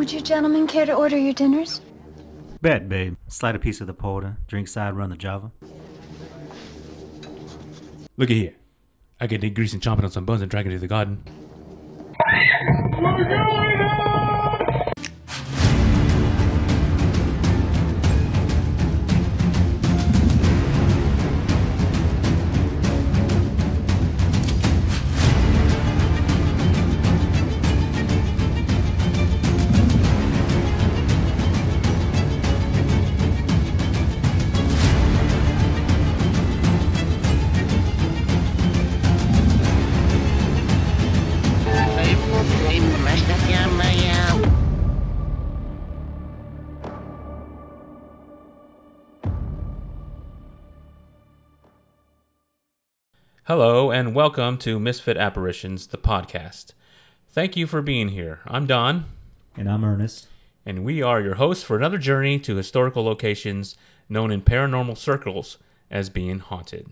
Would you gentlemen care to order your dinners? Bet, babe. Slide a piece of the porter, drink side, run the Java. Look at here. I get Nick Grease and chomping on some buns and dragging it to the garden. Welcome to Misfit Apparitions, the podcast. Thank you for being here. I'm Don, And I'm Ernest. and we are your hosts for another journey to historical locations known in paranormal circles as being haunted.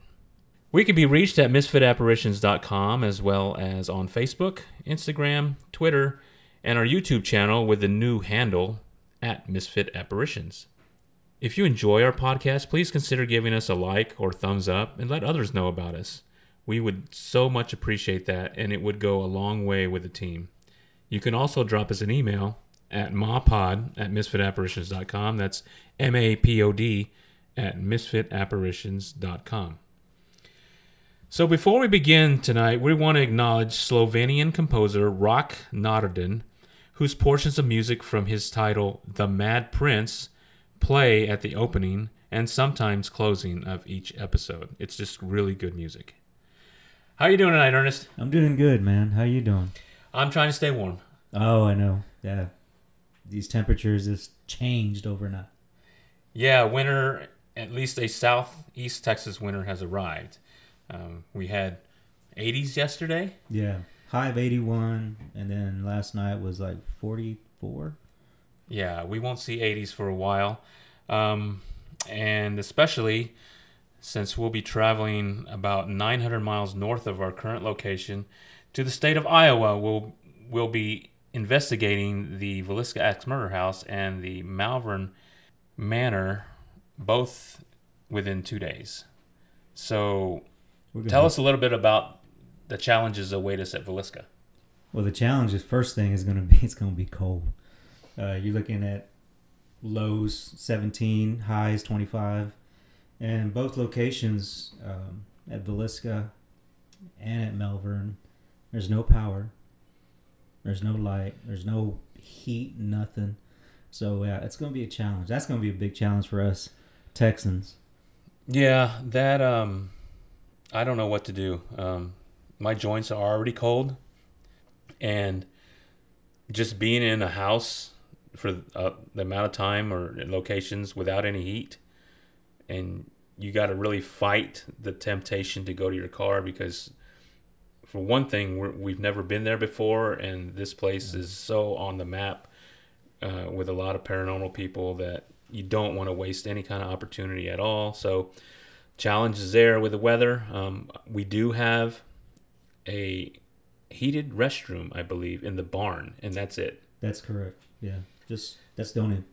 We can be reached at misfitapparitions.com as well as on Facebook, Instagram, Twitter, and our YouTube channel with the new handle at Misfit Apparitions. If you enjoy our podcast, please consider giving us a like or thumbs up and let others know about us. We would so much appreciate that, and it would go a long way with the team. You can also drop us an email at mapod at misfitapparitions.com. That's M A P O D at misfitapparitions.com. So before we begin tonight, we want to acknowledge Slovenian composer Rok Nardin, whose portions of music from his title The Mad Prince play at the opening and sometimes closing of each episode. It's just really good music. How you doing tonight, Ernest? I'm doing good, man. How you doing? I'm trying to stay warm. Oh, I know. Yeah. These temperatures just changed overnight. Yeah, winter, at least a southeast Texas winter has arrived. Um, we had 80s yesterday. Yeah. High of 81, and then last night was like 44. Yeah, we won't see 80s for a while. Um, and especially since we'll be traveling about 900 miles north of our current location to the state of Iowa, we'll, we'll be investigating the Villisca Axe Murder House and the Malvern Manor, both within two days. So tell have- us a little bit about the challenges that await us at Villisca. Well, the challenge is first thing is going to be it's going to be cold. Uh, you're looking at lows 17, highs 25, and both locations um, at Villisca and at Malvern, there's no power, there's no light, there's no heat, nothing. So yeah, it's going to be a challenge. That's going to be a big challenge for us Texans. Yeah, that um, I don't know what to do. Um, my joints are already cold, and just being in a house for uh, the amount of time or locations without any heat, and you got to really fight the temptation to go to your car because, for one thing, we're, we've never been there before, and this place is so on the map uh, with a lot of paranormal people that you don't want to waste any kind of opportunity at all. So, challenges there with the weather. Um, we do have a heated restroom, I believe, in the barn, and that's it. That's correct. Yeah, just that's the only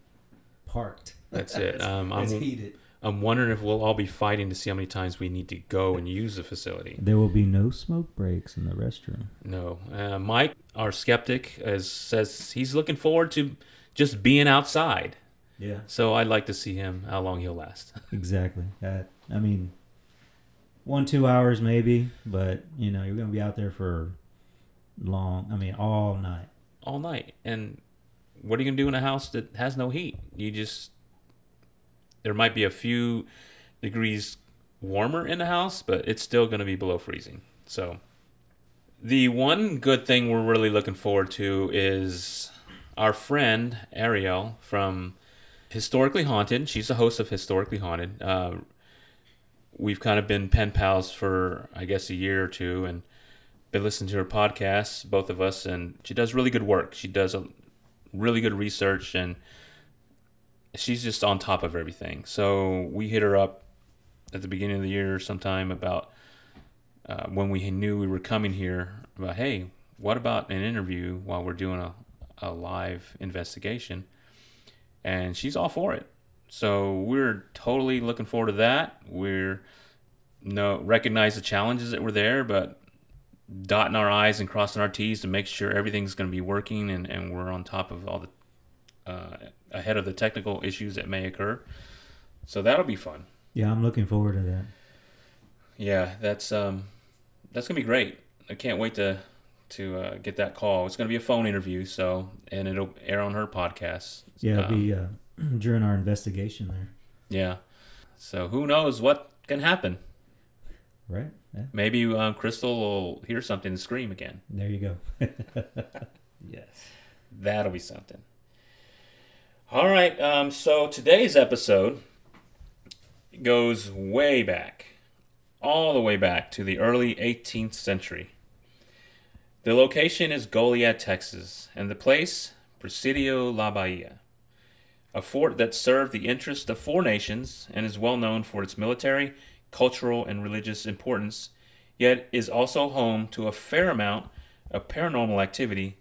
parked. That's it. Um, It's I'm, heated. I'm wondering if we'll all be fighting to see how many times we need to go and use the facility. There will be no smoke breaks in the restroom. No, uh, Mike, our skeptic, is, says he's looking forward to just being outside. Yeah. So I'd like to see him how long he'll last. Exactly. I mean, one two hours maybe, but you know you're gonna be out there for long. I mean, all night. all night. And what are you gonna do in a house that has no heat? You just there might be a few degrees warmer in the house, but it's still gonna be below freezing. So the one good thing we're really looking forward to is our friend Ariel from Historically Haunted. She's the host of Historically Haunted. Uh, we've kind of been pen pals for I guess a year or two, and been listening to her podcasts, both of us, and she does really good work. She does a really good research, and she's just on top of everything. So we hit her up at the beginning of the year or sometime about uh, when we knew we were coming here about hey what about an interview while we're doing a, a live investigation, and she's all for it. So we're totally looking forward to that. We're no recognize the challenges that were there, but dotting our I's and crossing our T's to make sure everything's going to be working and, and we're on top of all the uh, ahead of the technical issues that may occur. So that'll be fun. Yeah, I'm looking forward to that. Yeah, that's um, that's gonna be great. I can't wait to to uh, get that call. It's gonna be a phone interview, so and it'll air on her podcast. Yeah, it'll Um, be uh, during our investigation there, yeah. So who knows what can happen? right? Yeah, Maybe uh, Crystal will hear something and scream again. there you go. yes. That'll be something. All right. Um, so today's episode goes way back, all the way back to the early 18th century. The location is Goliad, Texas, and the place, Presidio La Bahia, a fort that served the interests of four nations and is well known for its military, cultural, and religious importance, yet is also home to a fair amount of paranormal activity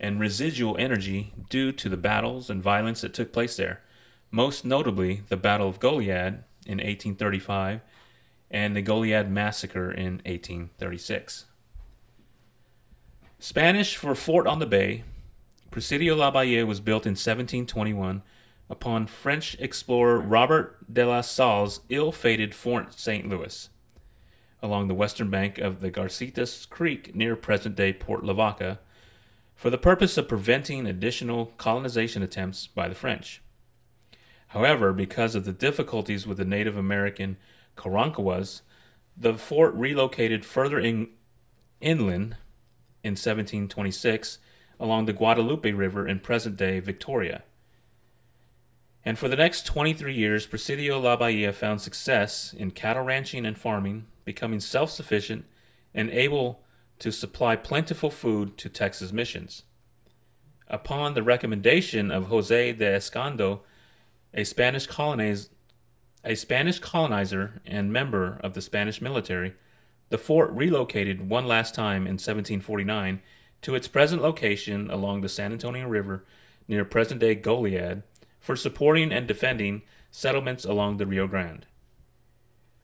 and residual energy due to the battles and violence that took place there, most notably the Battle of Goliad in 1835 and the Goliad Massacre in 1836. Spanish for Fort on the Bay, Presidio La Bahia was built in 1721 upon French explorer Robert de la Salle's ill fated Fort St. Louis, along the western bank of the Garcitas Creek near present day Port Lavaca for the purpose of preventing additional colonization attempts by the French. However, because of the difficulties with the Native American Karankawas, the fort relocated further in, inland in 1726 along the Guadalupe River in present day Victoria. And for the next 23 years, Presidio La Bahia found success in cattle ranching and farming, becoming self sufficient and able to supply plentiful food to Texas missions. Upon the recommendation of Jose de Escandon, a Spanish coloniz- a Spanish colonizer and member of the Spanish military, the fort relocated one last time in 1749 to its present location along the San Antonio River near present-day Goliad for supporting and defending settlements along the Rio Grande.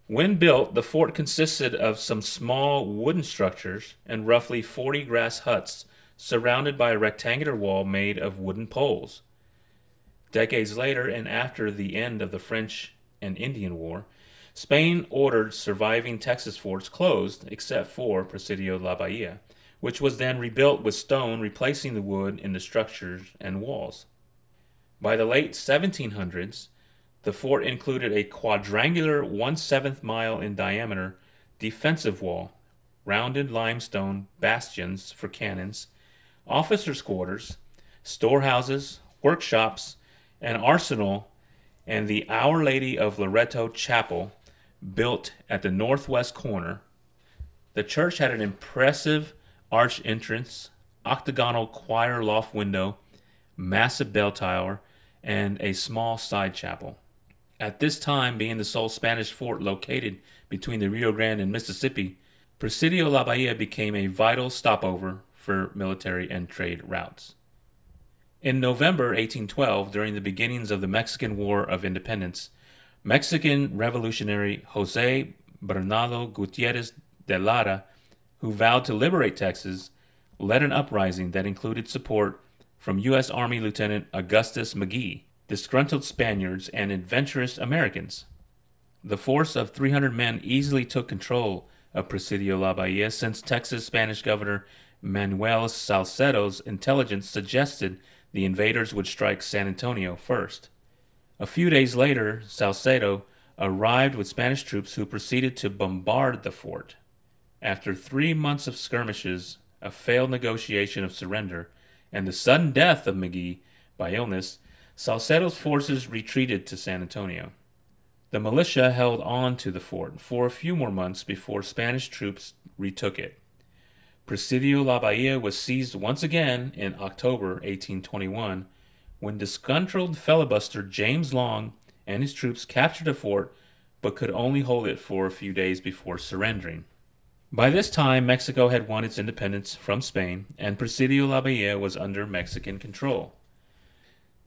When built, the fort consisted of some small wooden structures and roughly 40 grass huts surrounded by a rectangular wall made of wooden poles. Decades later, and after the end of the French and Indian War, Spain ordered surviving Texas forts closed except for Presidio La Bahia, which was then rebuilt with stone replacing the wood in the structures and walls. By the late 1700s, the fort included a quadrangular one seventh mile in diameter defensive wall, rounded limestone bastions for cannons, officers' quarters, storehouses, workshops, an arsenal, and the Our Lady of Loreto Chapel built at the northwest corner. The church had an impressive arch entrance, octagonal choir loft window, massive bell tower, and a small side chapel. At this time, being the sole Spanish fort located between the Rio Grande and Mississippi, Presidio La Bahia became a vital stopover for military and trade routes. In November 1812, during the beginnings of the Mexican War of Independence, Mexican revolutionary Jose Bernardo Gutierrez de Lara, who vowed to liberate Texas, led an uprising that included support from U.S. Army Lieutenant Augustus Magee, disgruntled Spaniards, and adventurous Americans. The force of 300 men easily took control of Presidio La Bahia since Texas Spanish Governor Manuel Salcedo's intelligence suggested the invaders would strike San Antonio first. A few days later, Salcedo arrived with Spanish troops who proceeded to bombard the fort. After three months of skirmishes, a failed negotiation of surrender, and the sudden death of Magee by illness, Salcedo's forces retreated to San Antonio. The militia held on to the fort for a few more months before Spanish troops retook it. Presidio La Bahia was seized once again in October 1821 when disgruntled filibuster James Long and his troops captured the fort but could only hold it for a few days before surrendering. By this time, Mexico had won its independence from Spain, and Presidio La Bahia was under Mexican control.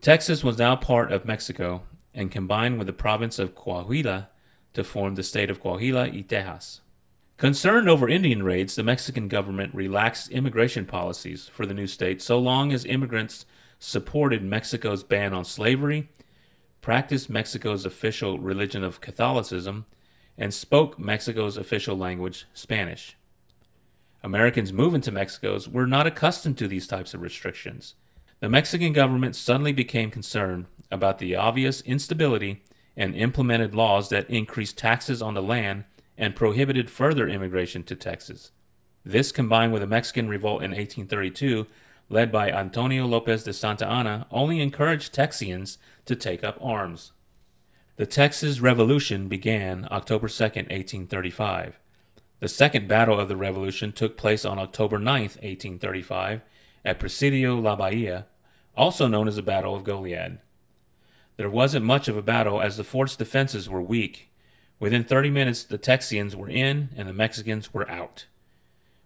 Texas was now part of Mexico and combined with the province of Coahuila to form the state of Coahuila y Tejas. Concerned over Indian raids, the Mexican government relaxed immigration policies for the new state so long as immigrants supported Mexico's ban on slavery, practiced Mexico's official religion of Catholicism, and spoke Mexico's official language, Spanish. Americans moving to Mexico were not accustomed to these types of restrictions. The Mexican government suddenly became concerned about the obvious instability and implemented laws that increased taxes on the land and prohibited further immigration to Texas. This, combined with a Mexican revolt in 1832, led by Antonio Lopez de Santa Anna, only encouraged Texians to take up arms. The Texas Revolution began October 2, 1835. The second battle of the Revolution took place on October 9, 1835, at Presidio La Bahia, also known as the Battle of Goliad. There wasn't much of a battle as the fort's defenses were weak. Within 30 minutes, the Texians were in and the Mexicans were out.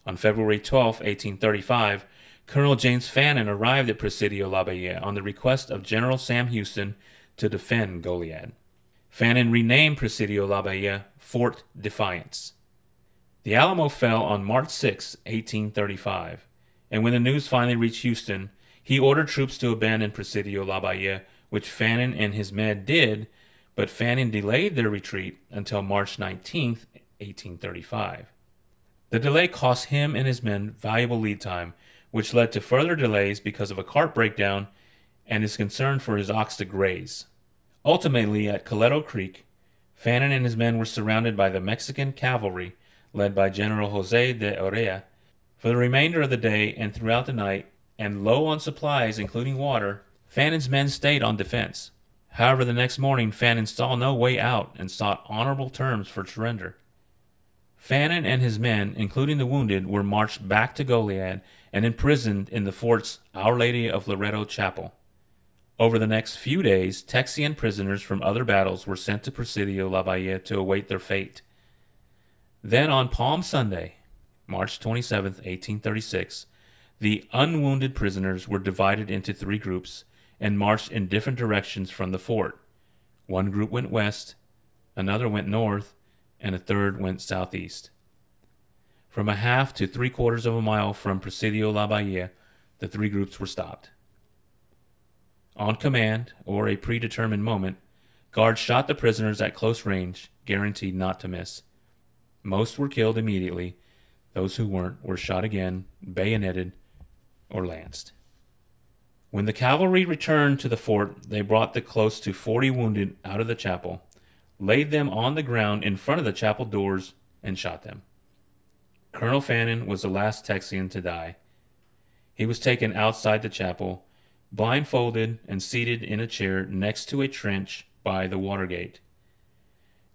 On February 12, 1835, Colonel James Fannin arrived at Presidio La Bahia on the request of General Sam Houston to defend Goliad. Fannin renamed Presidio La Bahia Fort Defiance. The Alamo fell on March 6, 1835, and when the news finally reached Houston, he ordered troops to abandon Presidio La Bahia which Fannin and his men did, but Fannin delayed their retreat until March 19, 1835. The delay cost him and his men valuable lead time, which led to further delays because of a cart breakdown and his concern for his ox to graze. Ultimately, at Coleto Creek, Fannin and his men were surrounded by the Mexican cavalry led by General Jose de Urrea. For the remainder of the day and throughout the night, and low on supplies, including water, Fannin's men stayed on defense. However, the next morning, Fannin saw no way out and sought honorable terms for surrender. Fannin and his men, including the wounded, were marched back to Goliad and imprisoned in the fort's Our Lady of Loreto chapel. Over the next few days, Texian prisoners from other battles were sent to Presidio La Bahia to await their fate. Then on Palm Sunday, March 27, 1836, the unwounded prisoners were divided into three groups and marched in different directions from the fort. One group went west, another went north, and a third went southeast. From a half to three quarters of a mile from Presidio La Bahia, the three groups were stopped. On command, or a predetermined moment, guards shot the prisoners at close range, guaranteed not to miss. Most were killed immediately. Those who weren't were shot again, bayoneted, or lanced. When the cavalry returned to the fort, they brought the close to forty wounded out of the chapel, laid them on the ground in front of the chapel doors, and shot them. Colonel Fannin was the last Texian to die. He was taken outside the chapel, blindfolded and seated in a chair next to a trench by the water gate.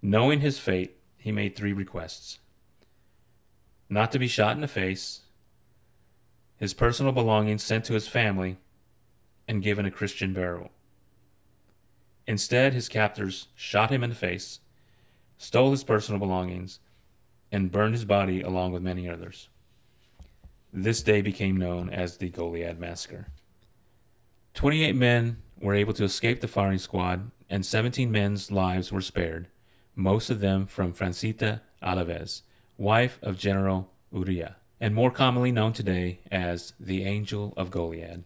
Knowing his fate, he made three requests not to be shot in the face, his personal belongings sent to his family, and given a Christian burial. Instead, his captors shot him in the face, stole his personal belongings, and burned his body along with many others. This day became known as the Goliad Massacre. 28 men were able to escape the firing squad, and 17 men's lives were spared, most of them from Francita Alavez, wife of General Urrea, and more commonly known today as the Angel of Goliad.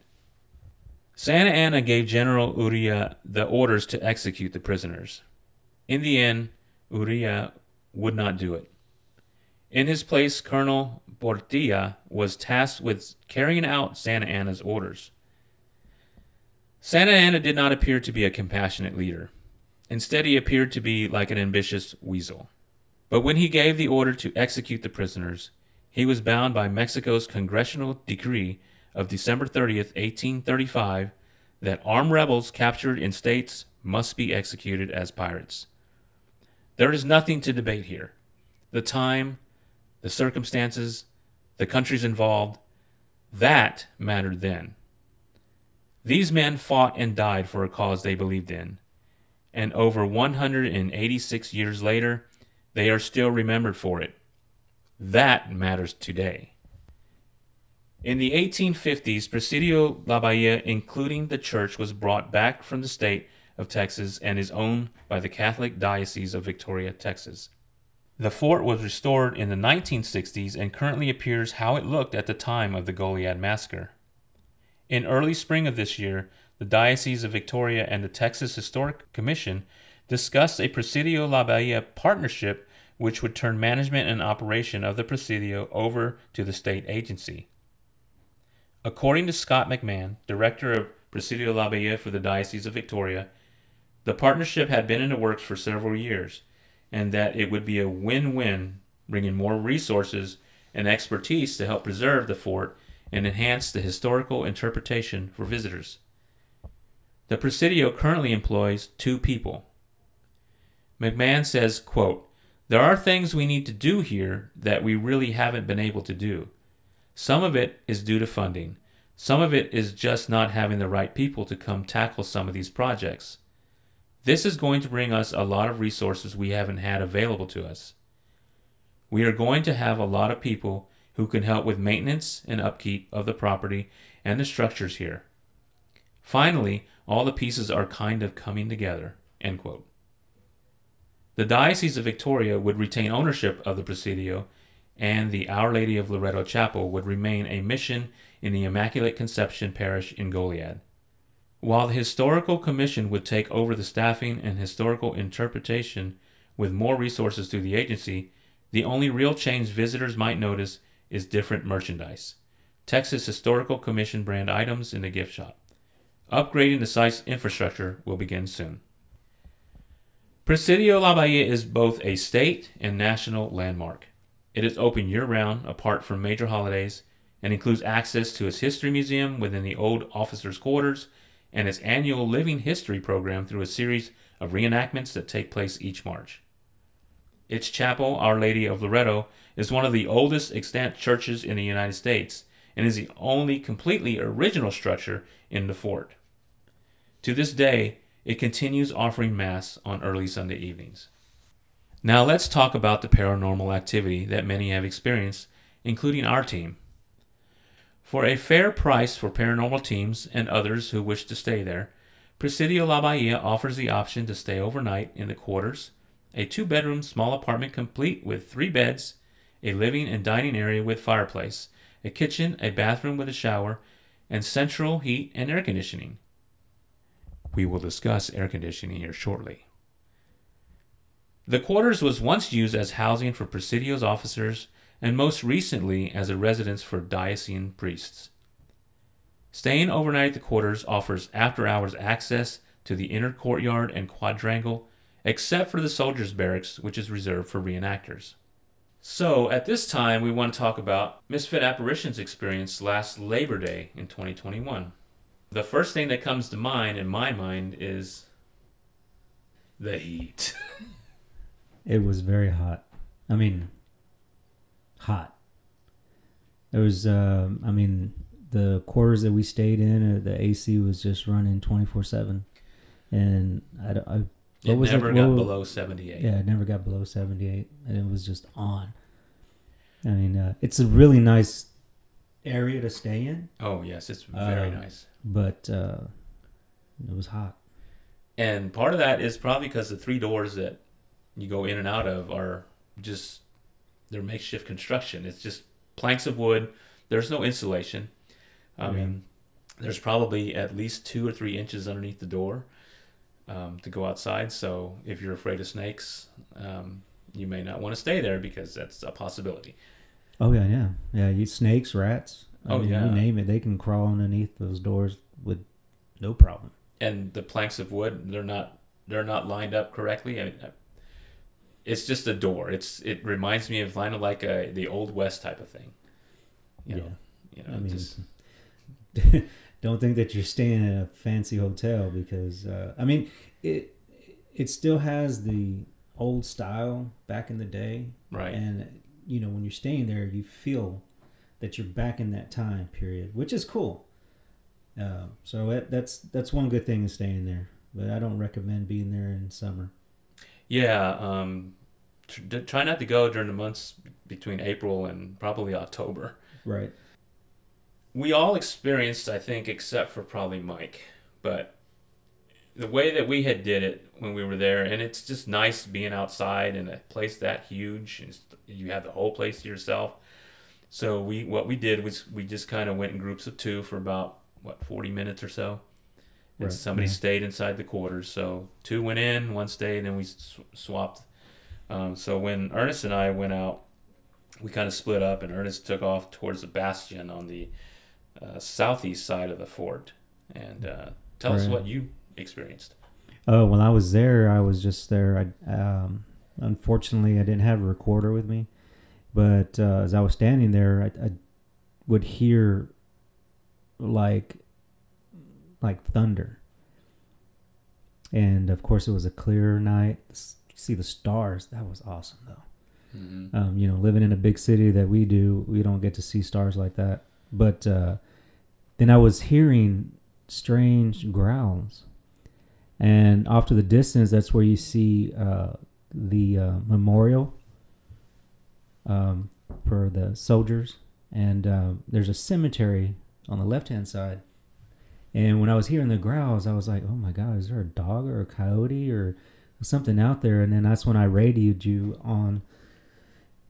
Santa Anna gave General Urrea the orders to execute the prisoners. In the end, Urrea would not do it. In his place, Colonel Portilla was tasked with carrying out Santa Anna's orders. Santa Anna did not appear to be a compassionate leader. Instead, he appeared to be like an ambitious weasel. But when he gave the order to execute the prisoners, he was bound by Mexico's congressional decree of December 30th, 1835, that armed rebels captured in states must be executed as pirates. There is nothing to debate here. The time, the circumstances, the countries involved, that mattered then. These men fought and died for a cause they believed in, and over 186 years later, they are still remembered for it. That matters today. In the 1850s, Presidio La Bahia, including the church, was brought back from the state of Texas and is owned by the Catholic Diocese of Victoria, Texas. The fort was restored in the 1960s and currently appears how it looked at the time of the Goliad massacre. In early spring of this year, the Diocese of Victoria and the Texas Historic Commission discussed a Presidio La Bahia partnership which would turn management and operation of the Presidio over to the state agency. According to Scott McMahon, director of Presidio La Bahia for the Diocese of Victoria, the partnership had been in the works for several years, and that it would be a win win, bringing more resources and expertise to help preserve the fort and enhance the historical interpretation for visitors. The Presidio currently employs two people. McMahon says, quote, There are things we need to do here that we really haven't been able to do. Some of it is due to funding. Some of it is just not having the right people to come tackle some of these projects. This is going to bring us a lot of resources we haven't had available to us. We are going to have a lot of people who can help with maintenance and upkeep of the property and the structures here. Finally, all the pieces are kind of coming together. End quote. The Diocese of Victoria would retain ownership of the Presidio, and the Our Lady of Loretto Chapel would remain a mission in the Immaculate Conception Parish in Goliad. While the Historical Commission would take over the staffing and historical interpretation with more resources to the agency, the only real change visitors might notice is different merchandise. Texas Historical Commission brand items in the gift shop. Upgrading the site's infrastructure will begin soon. Presidio La Bahia is both a state and national landmark. It is open year round, apart from major holidays, and includes access to its history museum within the old officers' quarters and its annual Living History program through a series of reenactments that take place each March. Its chapel, Our Lady of Loretto, is one of the oldest extant churches in the United States and is the only completely original structure in the fort. To this day, it continues offering Mass on early Sunday evenings. Now let's talk about the paranormal activity that many have experienced, including our team. For a fair price for paranormal teams and others who wish to stay there, Presidio La Bahia offers the option to stay overnight in the quarters, a two bedroom small apartment complete with three beds, a living and dining area with fireplace, a kitchen, a bathroom with a shower, and central heat and air conditioning. We will discuss air conditioning here shortly. The quarters was once used as housing for Presidio's officers and most recently as a residence for diocesan priests. Staying overnight at the quarters offers after hours access to the inner courtyard and quadrangle, except for the soldiers' barracks, which is reserved for reenactors. So, at this time, we want to talk about Misfit Apparitions experience last Labor Day in 2021. The first thing that comes to mind in my mind is the heat. It was very hot. I mean, hot. It was, uh, I mean, the quarters that we stayed in, uh, the AC was just running twenty four seven, and I, don't- I what it was never it? got What- below 78. Yeah, it never got below seventy eight, and it was just on. I mean, uh, it's a really nice area to stay in, Oh, yes, it's very Um, nice. but uh, it was hot. And part of that is probably because the three doors that you go in and out of are just they're makeshift construction. It's just planks of wood. There's no insulation. I Yeah. mean, there's probably at least two or three inches underneath the door um, to go outside. So if you're afraid of snakes, um, you may not want to stay there because that's a possibility. Oh yeah, yeah, yeah. You snakes, rats. I Oh, mean, yeah. you name it, they can crawl underneath those doors with no problem. and the planks of wood they're not they're not lined up correctly I mean, it's just a door it's it reminds me of kind of like a the old west type of thing you know you know I mean, just don't think that you're staying in a fancy hotel because uh, I mean it. It still has the old style back in the day, right and you know when you're staying there, you feel that you're back in that time period, which is cool. Uh, so that, that's that's one good thing is staying there, but I don't recommend being there in summer. yeah um tr- try not to go during the months between April and probably October. Right. We all experienced, I think, except for probably Mike, but the way that we had did it when we were there, and it's just nice being outside in a place that huge. and You have the whole place to yourself. So we what we did was we just kind of went in groups of two for about what forty minutes or so, and Right, somebody yeah. stayed inside the quarters. So two went in, one stayed, and then we sw- swapped. Um, so when Ernest and I went out, we kind of split up, and Ernest took off towards the bastion on the uh, southeast side of the fort. And uh, tell us what you experienced. Oh, when I was there, I was just there. I um, unfortunately I didn't have a recorder with me, but uh, as I was standing there, I, I would hear like like thunder, and of course it was a clear night. See the stars. That was awesome, though. Mm-hmm. Um, you know, living in a big city that we do, we don't get to see stars like that. But uh, then I was hearing strange growls, and off to the distance, that's where you see uh, the uh, memorial um, for the soldiers, and um, there's a cemetery on the left hand side. And when I was hearing the growls, I was like, "Oh my God, is there a dog or a coyote or something out there?" And then that's when I radioed you on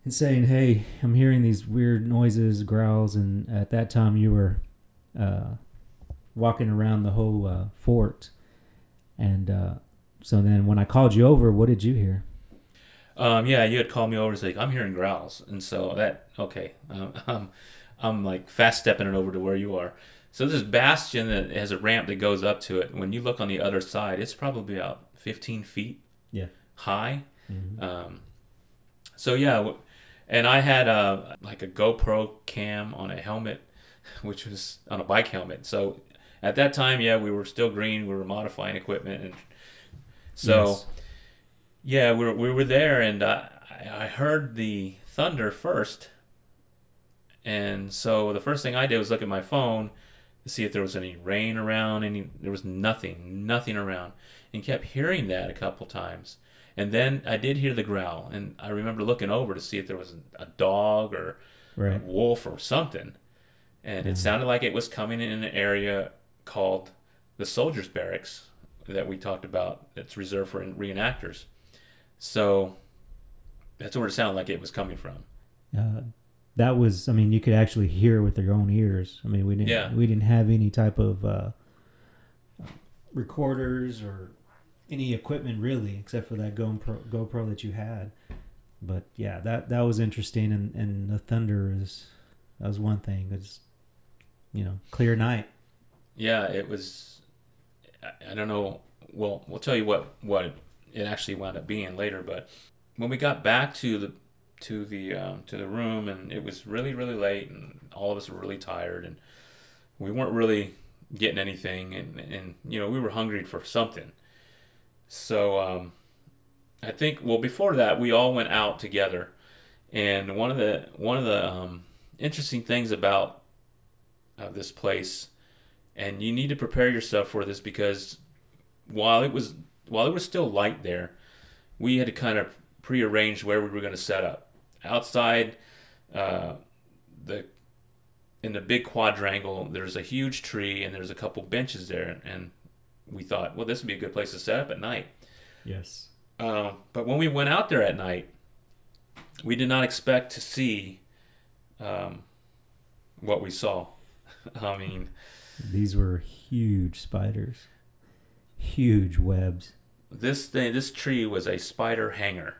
and saying, "Hey, I'm hearing these weird noises, growls," and at that time you were uh, walking around the whole uh, fort, and uh, so then when I called you over, what did you hear? Um, yeah, you had called me over to say I'm hearing growls, and so that okay. Um, um, I'm like fast stepping it over to where you are. So this bastion that has a ramp that goes up to it. When you look on the other side, it's probably about 15 feet Yeah. high. Mhm. Um, so yeah, and I had a like a GoPro cam on a helmet, which was on a bike helmet. So at that time, yeah, we were still green. We were modifying equipment, and so Yes. yeah, we were, we were there, and I I heard the thunder first, and so the first thing I did was look at my phone to see if there was any rain around. Any there was nothing, nothing around, and kept hearing that a couple times. And then I did hear the growl, and I remember looking over to see if there was a dog or a wolf or something. And it Mhm. sounded like it was coming in an area called the soldiers' barracks that we talked about that's reserved for reenactors. So that's where it sounded like it was coming from. Uh, that was, I mean, you could actually hear with your own ears. I mean, we didn't, Yeah. we didn't have any type of uh, recorders or any equipment really, except for that GoPro, GoPro that you had. But yeah, that that was interesting, and and the thunder is that was one thing. It's you know clear night. Yeah, it was. I- don't know. Well, we'll tell you what what it actually wound up being later. But when we got back to the to the um, to the room, and it was really really late, and all of us were really tired, and we weren't really getting anything, and and you know we were hungry for something. So um, I think well before that we all went out together, and one of the one of the um, interesting things about uh, this place and you need to prepare yourself for this because while it was while it was still light there, we had to kind of prearrange where we were going to set up. Outside, uh, the in the big quadrangle, there's a huge tree and there's a couple benches there, and we thought, well, this would be a good place to set up at night. Yes. Uh, but when we went out there at night, we did not expect to see um, what we saw. I mean, These were huge spiders, huge webs. this thing, this tree was a spider hanger.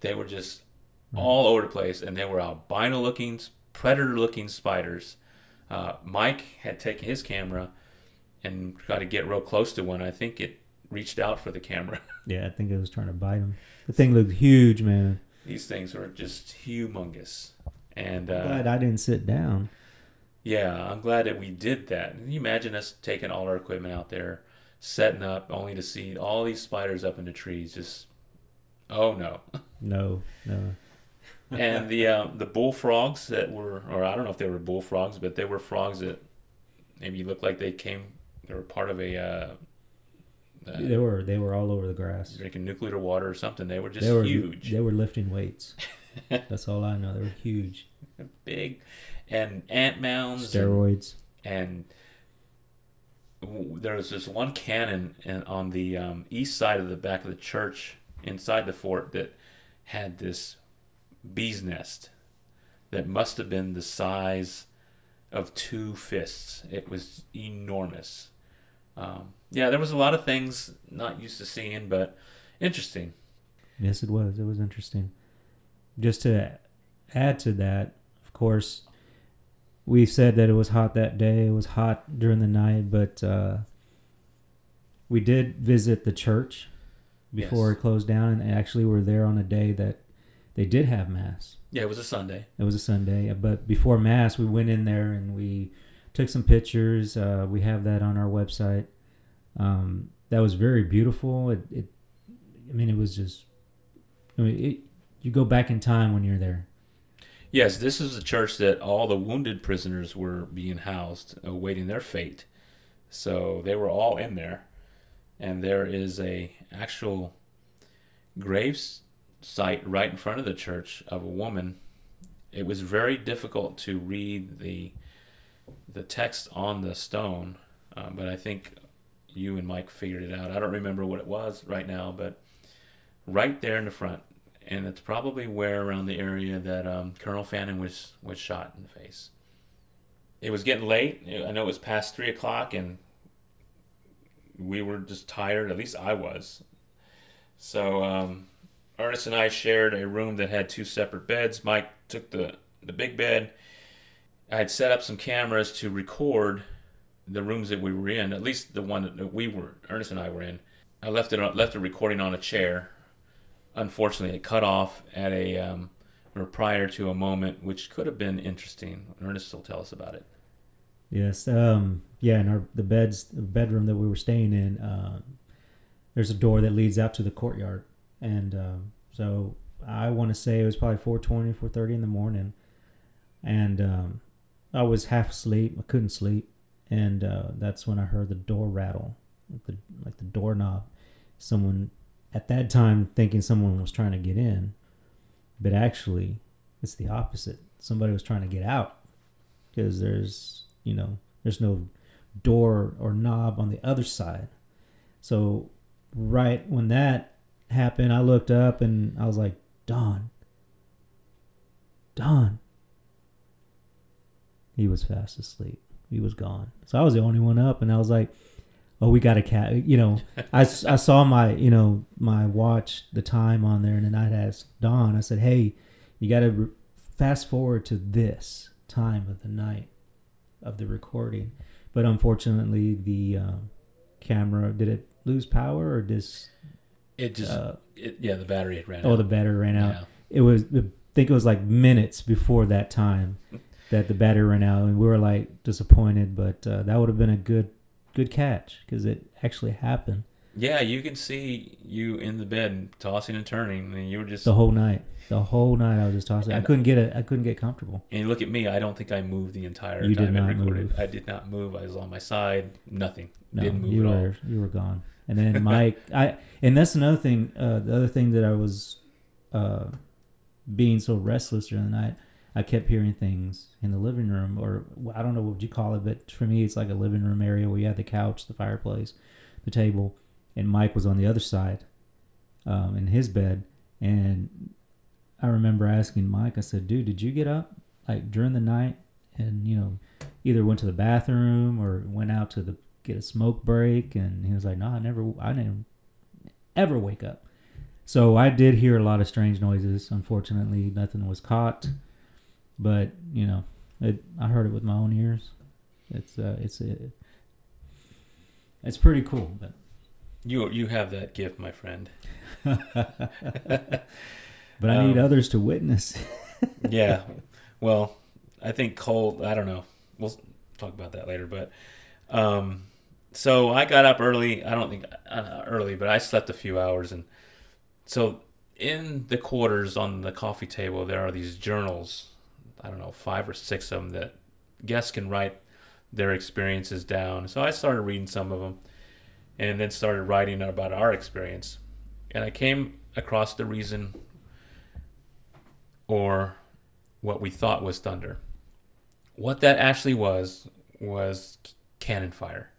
They were just all over the place, and they were albino-looking, predator-looking spiders. Uh, Mike had taken his camera and tried to get real close to one. I think it reached out for the camera. Yeah, I think it was trying to bite him. The thing looked huge, man. These things were just humongous, and uh, glad I didn't sit down. Yeah, I'm glad that we did that. Can you imagine us taking all our equipment out there, setting up, only to see all these spiders up in the trees? Just, oh no! No, no. and the um, the bullfrogs that were, or I don't know if they were bullfrogs, but they were frogs that maybe looked like they came, they were part of a uh, uh, They were they were all over the grass. drinking nuclear water or something. They were just they were huge, They were lifting weights. That's all I know. They were huge. big, and ant mounds. and- Steroids. and w- there was this one cannon in, on the um, east side of the back of the church inside the fort that had this bee's nest that must have been the size of two fists. It was enormous. Um, yeah, there was a lot of things not used to seeing, but interesting. Yes, it was. It was interesting. Just to add to that, of course, we said that it was hot that day. It was hot during the night, but uh, we did visit the church before Yes. it closed down, and actually were there on a day that they did have mass. Yeah, it was a Sunday. It was a Sunday, but before mass, we went in there and we took some pictures. Uh, we have that on our website. Um, that was very beautiful. It, it, I mean, it was just. I mean, it, you go back in time when you're there. Yes, this is the church that all the wounded prisoners were being housed, awaiting their fate. So they were all in there, and there is a actual graves site right in front of the church of a woman. It was very difficult to read the the text on the stone, uh, but I think you and Mike figured it out. I don't remember what it was right now, but right there in the front, and it's probably where around the area that um, Colonel Fannin was was shot in the face. It was getting late. I know it was past three o'clock, and we were just tired. At least I was. So um, Ernest and I shared a room that had two separate beds. Mike took the the big bed. I had set up some cameras to record the rooms that we were in, at least the one that we were, Ernest and I were in. I left it on, left the recording on a chair unfortunately it cut off at a um, or prior to a moment which could have been interesting. Ernest will tell us about it. Yes. Um, yeah. In our the beds, the bedroom that we were staying in, um, there's a door that leads out to the courtyard, and um, so I want to say it was probably 4:20, 4:30 in the morning, and um, I was half asleep. I couldn't sleep, and uh, that's when I heard the door rattle, like the like the doorknob. Someone at that time thinking someone was trying to get in, but actually it's the opposite. Somebody was trying to get out because there's you know there's no door or knob on the other side. So right when that happened, I looked up and I was like, Don, Don. He was fast asleep. He was gone. So I was the only one up, and I was like, "Oh, we got a cat." You know, I, I saw my you know my watch, the time on there, and then I'd asked Don. I said, "Hey, you got to re- fast forward to this time of the night of the recording." But unfortunately, the um, camera did it lose power or just It just, uh, it, yeah, the battery had ran oh out. the battery ran out. Yeah. It was I think it was like minutes before that time that the battery ran out, and we were like disappointed. But uh, that would have been a good good catch because it actually happened Yeah, you can see you in the bed tossing and turning, and you were just. the whole night. The whole night I was just tossing. I couldn't get it. I couldn't get comfortable. and look at me. I don't think I moved the entire You did time I not recorded. move. I did not move. I was on my side. Nothing. No, Didn't move you at all. were you were gone. And then Mike, I and that's another thing. Uh, the other thing that I was uh, being so restless during the night, I kept hearing things in the living room, or I don't know what you call it, but for me, it's like a living room area where you have the couch, the fireplace, the table, and Mike was on the other side, um, in his bed, and I remember asking Mike, I said, "Dude, did you get up like during the night and you know either went to the bathroom or went out to the get a smoke break?" And he was like, "No, I never, I didn't ever wake up." So I did hear a lot of strange noises. Unfortunately, nothing was caught, but you know, it, I heard it with my own ears. It's uh, it's it, it's pretty cool, but You you have that gift, my friend. but I need Um, others to witness. yeah. Well, I think Cole. I don't know. We'll talk about that later. But um, so I got up early. I don't think uh, early, but I slept a few hours, and so in the quarters on the coffee table there are these journals. I don't know, five or six of them that guests can write their experiences down. So I started reading some of them, and then started writing about our experience. And I came across the reason or what we thought was thunder. What that actually was was cannon fire.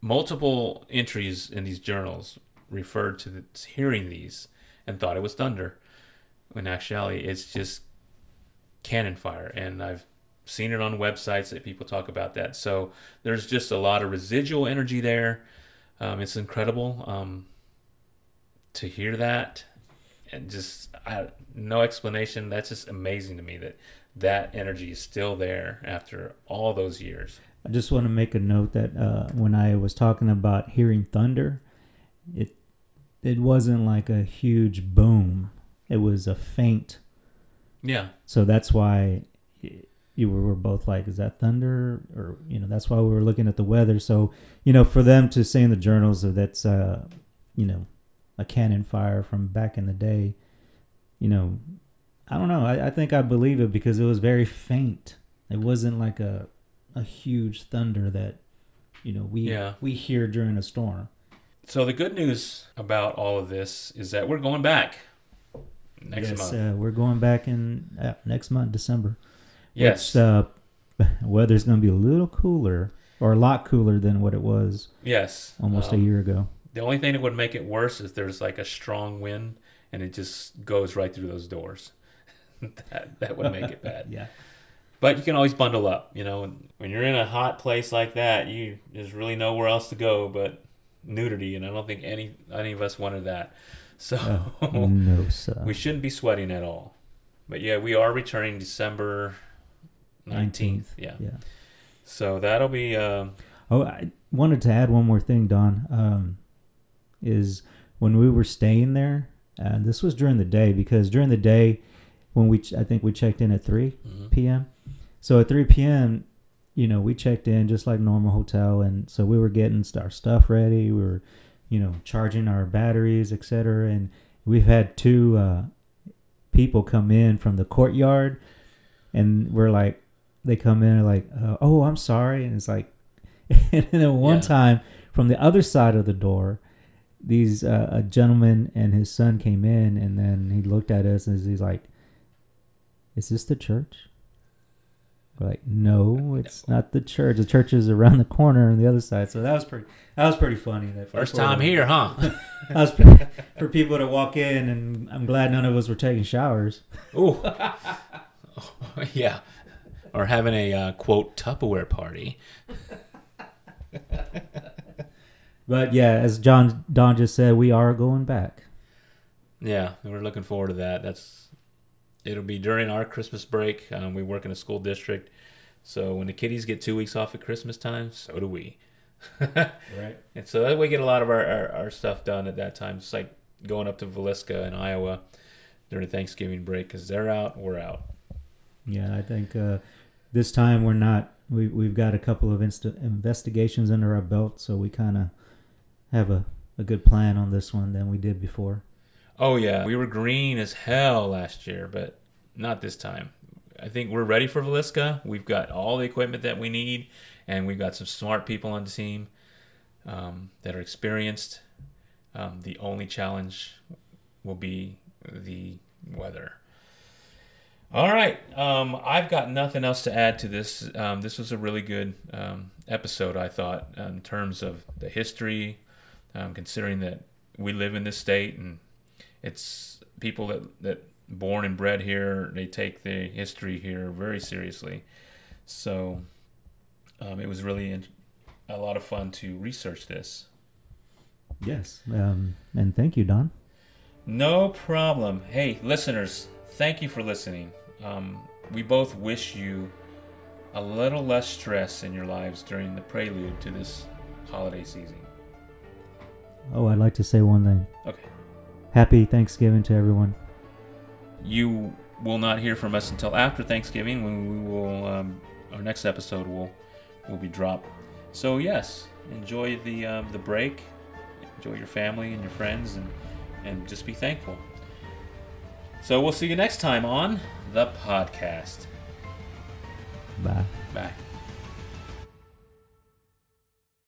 Multiple entries in these journals referred to the, hearing these and thought it was thunder. When actually, it's just cannon fire, and I've seen it on websites that people talk about that. So there's just a lot of residual energy there. Um, it's incredible um, to hear that, and just I, no explanation. That's just amazing to me that that energy is still there after all those years. I just want to make a note that uh, when I was talking about hearing thunder, it it wasn't like a huge boom. It was a faint. Yeah, So that's why you were, were both like, "Is that thunder?" Or you know, that's why we were looking at the weather. So you know, for them to say in the journals that that's uh, you know, a cannon fire from back in the day, you know, I don't know. I, I think I believe it because it was very faint. It wasn't like a a huge thunder that you know we Yeah. we hear during a storm. So the good news about all of this is that we're going back next yes, month. Uh, we're going back in uh, next month, December. yes, Which, uh, weather's going to be a little cooler or a lot cooler than what it was yes. almost a Um, year ago. The only thing that would make it worse is there's like a strong wind and it just goes right through those doors. that that would make it bad. Yeah. But you can always bundle up. You know, when you're in a hot place like that, you there's really nowhere else to go but nudity, and I don't think any any of us wanted that. So Uh, no, sir. we shouldn't be sweating at all. But yeah, we are returning December nineteenth. Yeah. Yeah. So that'll be. Uh, Oh, I wanted to add one more thing, Don. Um, is when we were staying there, and this was during the day because during the day, when we ch- I think we checked in at three mhm. p.m. So at three p.m., you know, we checked in just like normal hotel, and so we were getting our stuff ready. We were, you know, charging our batteries, etc. And we've had two uh, people come in from the courtyard, and we're like, they come in and like, uh, oh, I'm sorry, and it's like, and then one Yeah. time from the other side of the door. These uh, a gentleman and his son came in, and then he looked at us and he's like, "Is this the church?" We're like, "No, it's not the church. The church is around the corner on the other side." So that was pretty. That was pretty funny. That First time here, huh? That was pretty, for people to walk in, and I'm glad none of us were taking showers. Ooh. yeah. Or having a uh, quote Tupperware party. But yeah, as John Don just said, we are going back. Yeah, we're looking forward to that. That's it'll be during our Christmas break. Um, we work in a school district, so when the kiddies get two weeks off at Christmas time, so do we. Right. And so that we get a lot of our, our, our stuff done at that time. It's like going up to Villisca in Iowa during Thanksgiving break because they're out, we're out. Yeah, I think uh, this time we're not. We we've got a couple of insta- investigations under our belt, so we kind of have a, a good plan on this one than we did before. Oh yeah, we were green as hell last year, but not this time. I think we're ready for Villisca. We've got all the equipment that we need, and we've got some smart people on the team um, that are experienced. Um, the only challenge will be the weather. All right, um, I've got nothing else to add to this. Um, this was a really good um, episode, I thought, in terms of the history, um, considering that we live in this state and it's people that that born and bred here they take the history here very seriously. So um, it was really in, a lot of fun to research this. Yes, um, and thank you, Don. no problem. Hey listeners thank you for listening. Um, we both wish you a little less stress in your lives during the prelude to this holiday season. Oh, I'd like to say one thing. okay Happy Thanksgiving to everyone. you will not hear from us until after Thanksgiving when we will um, our next episode will will be dropped. So yes, enjoy the um, the break, enjoy your family and your friends, and and just be thankful. So we'll see you next time on the podcast. Bye. Bye.